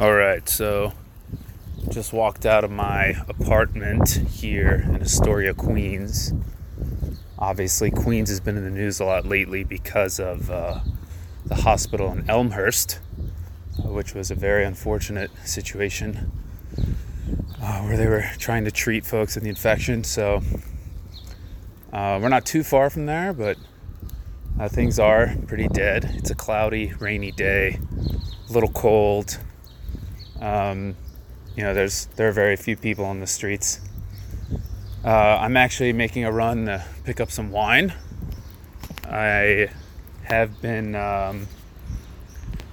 All right, so just walked out of my apartment here in Astoria, Queens. Obviously, Queens has been in the news a lot lately because of uh, the hospital in Elmhurst, which was a very unfortunate situation uh, where they were trying to treat folks with the infection. So uh, we're not too far from there, but uh, things are pretty dead. It's a cloudy, rainy day, a little cold. Um, you know, there's there are very few people on the streets. Uh, I'm actually making a run to pick up some wine. I have been. Um,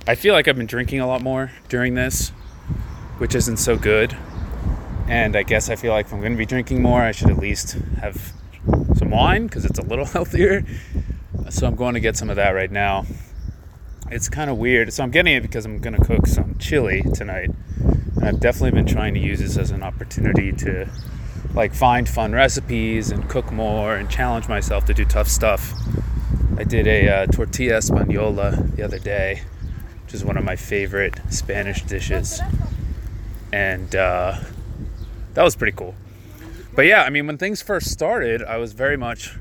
I feel like I've been drinking a lot more during this, which isn't so good. And I guess I feel like if I'm going to be drinking more, I should at least have some wine because it's a little healthier. So I'm going to get some of that right now. It's kind of weird. So I'm getting it because I'm going to cook some chili tonight. And I've definitely been trying to use this as an opportunity to like find fun recipes and cook more and challenge myself to do tough stuff. I did a uh, tortilla española the other day, which is one of my favorite Spanish dishes. And uh, that was pretty cool. But yeah, I mean, when things first started, I was very much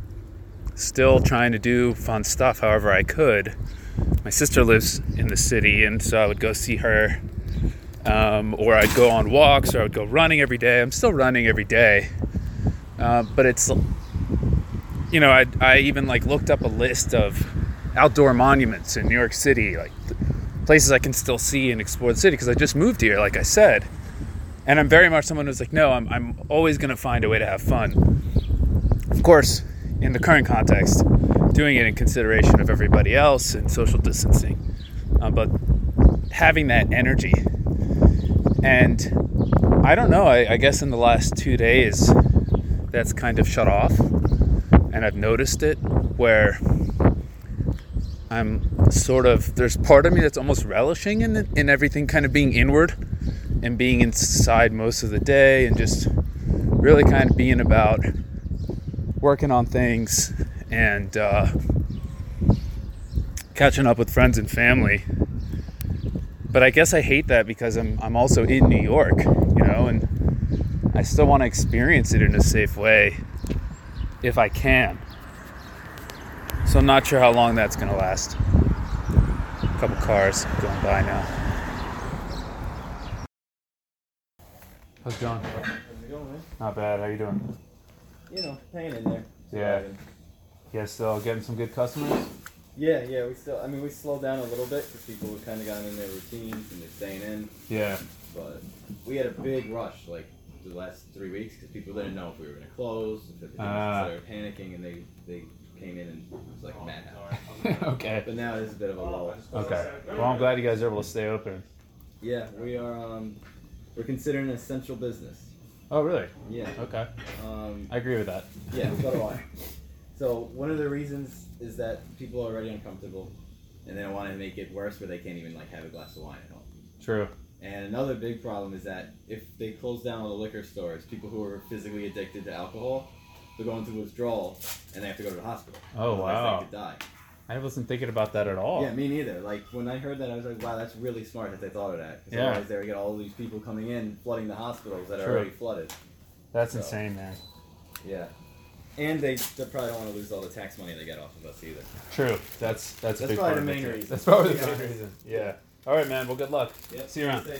still trying to do fun stuff however I could. My sister lives in the city, and so I would go see her, um, or I'd go on walks, or I would go running every day. I'm still running every day, uh, but it's, you know, I, I even like looked up a list of outdoor monuments in New York City, like places I can still see and explore the city because I just moved here, like I said. And I'm very much someone who's like, no, I'm, I'm always going to find a way to have fun. Of course, in the current context, doing it in consideration of everybody else and social distancing, uh, but having that energy. And I don't know, I, I guess in the last two days, that's kind of shut off. And I've noticed it where I'm sort of, there's part of me that's almost relishing in, in everything kind of being inward and being inside most of the day and just really kind of being about working on things and uh, catching up with friends and family. But I guess I hate that because I'm, I'm also in New York, you know, and I still want to experience it in a safe way if I can. So I'm not sure how long that's going to last. A couple cars going by now. How's it going? How's it going, man? Not bad. How you doing? You know, hanging in there. Yeah. Surviving. Yeah, still getting some good customers. Yeah, yeah. We still. I mean, we slowed down a little bit because people have kind of gotten in their routines and they're staying in. Yeah. But we had a big rush like the last three weeks because people didn't know if we were going to close. If everything Ah. was, they were panicking and they they came in and it was like madhouse. okay. But now it's a bit of a lull. Okay. Well, I'm glad you guys are able to stay open. Yeah, we are. Um, we're considered an essential business. Oh, really? Yeah. Okay. Um, I agree with that. Yeah, so do I. So one of the reasons is that people are already uncomfortable, and they don't want to make it worse where they can't even like have a glass of wine at home. True. And another big problem is that if they close down all the liquor stores, people who are physically addicted to alcohol, they're going through withdrawal, and they have to go to the hospital. Oh, Otherwise wow. They could die. I wasn't thinking about that at all. Yeah, me neither. Like when I heard that, I was like, wow, that's really smart that they thought of that. Yeah. Otherwise, they would get all these people coming in, flooding the hospitals that are already flooded. That's So- insane, man. Yeah. And they, they probably don't want to lose all the tax money they get off of us either. True. That's that's a big probably part the of it, main too. reason. That's probably the Yeah. main reason. Yeah. All right, man. Well, good luck. Yep. See you around. Stay-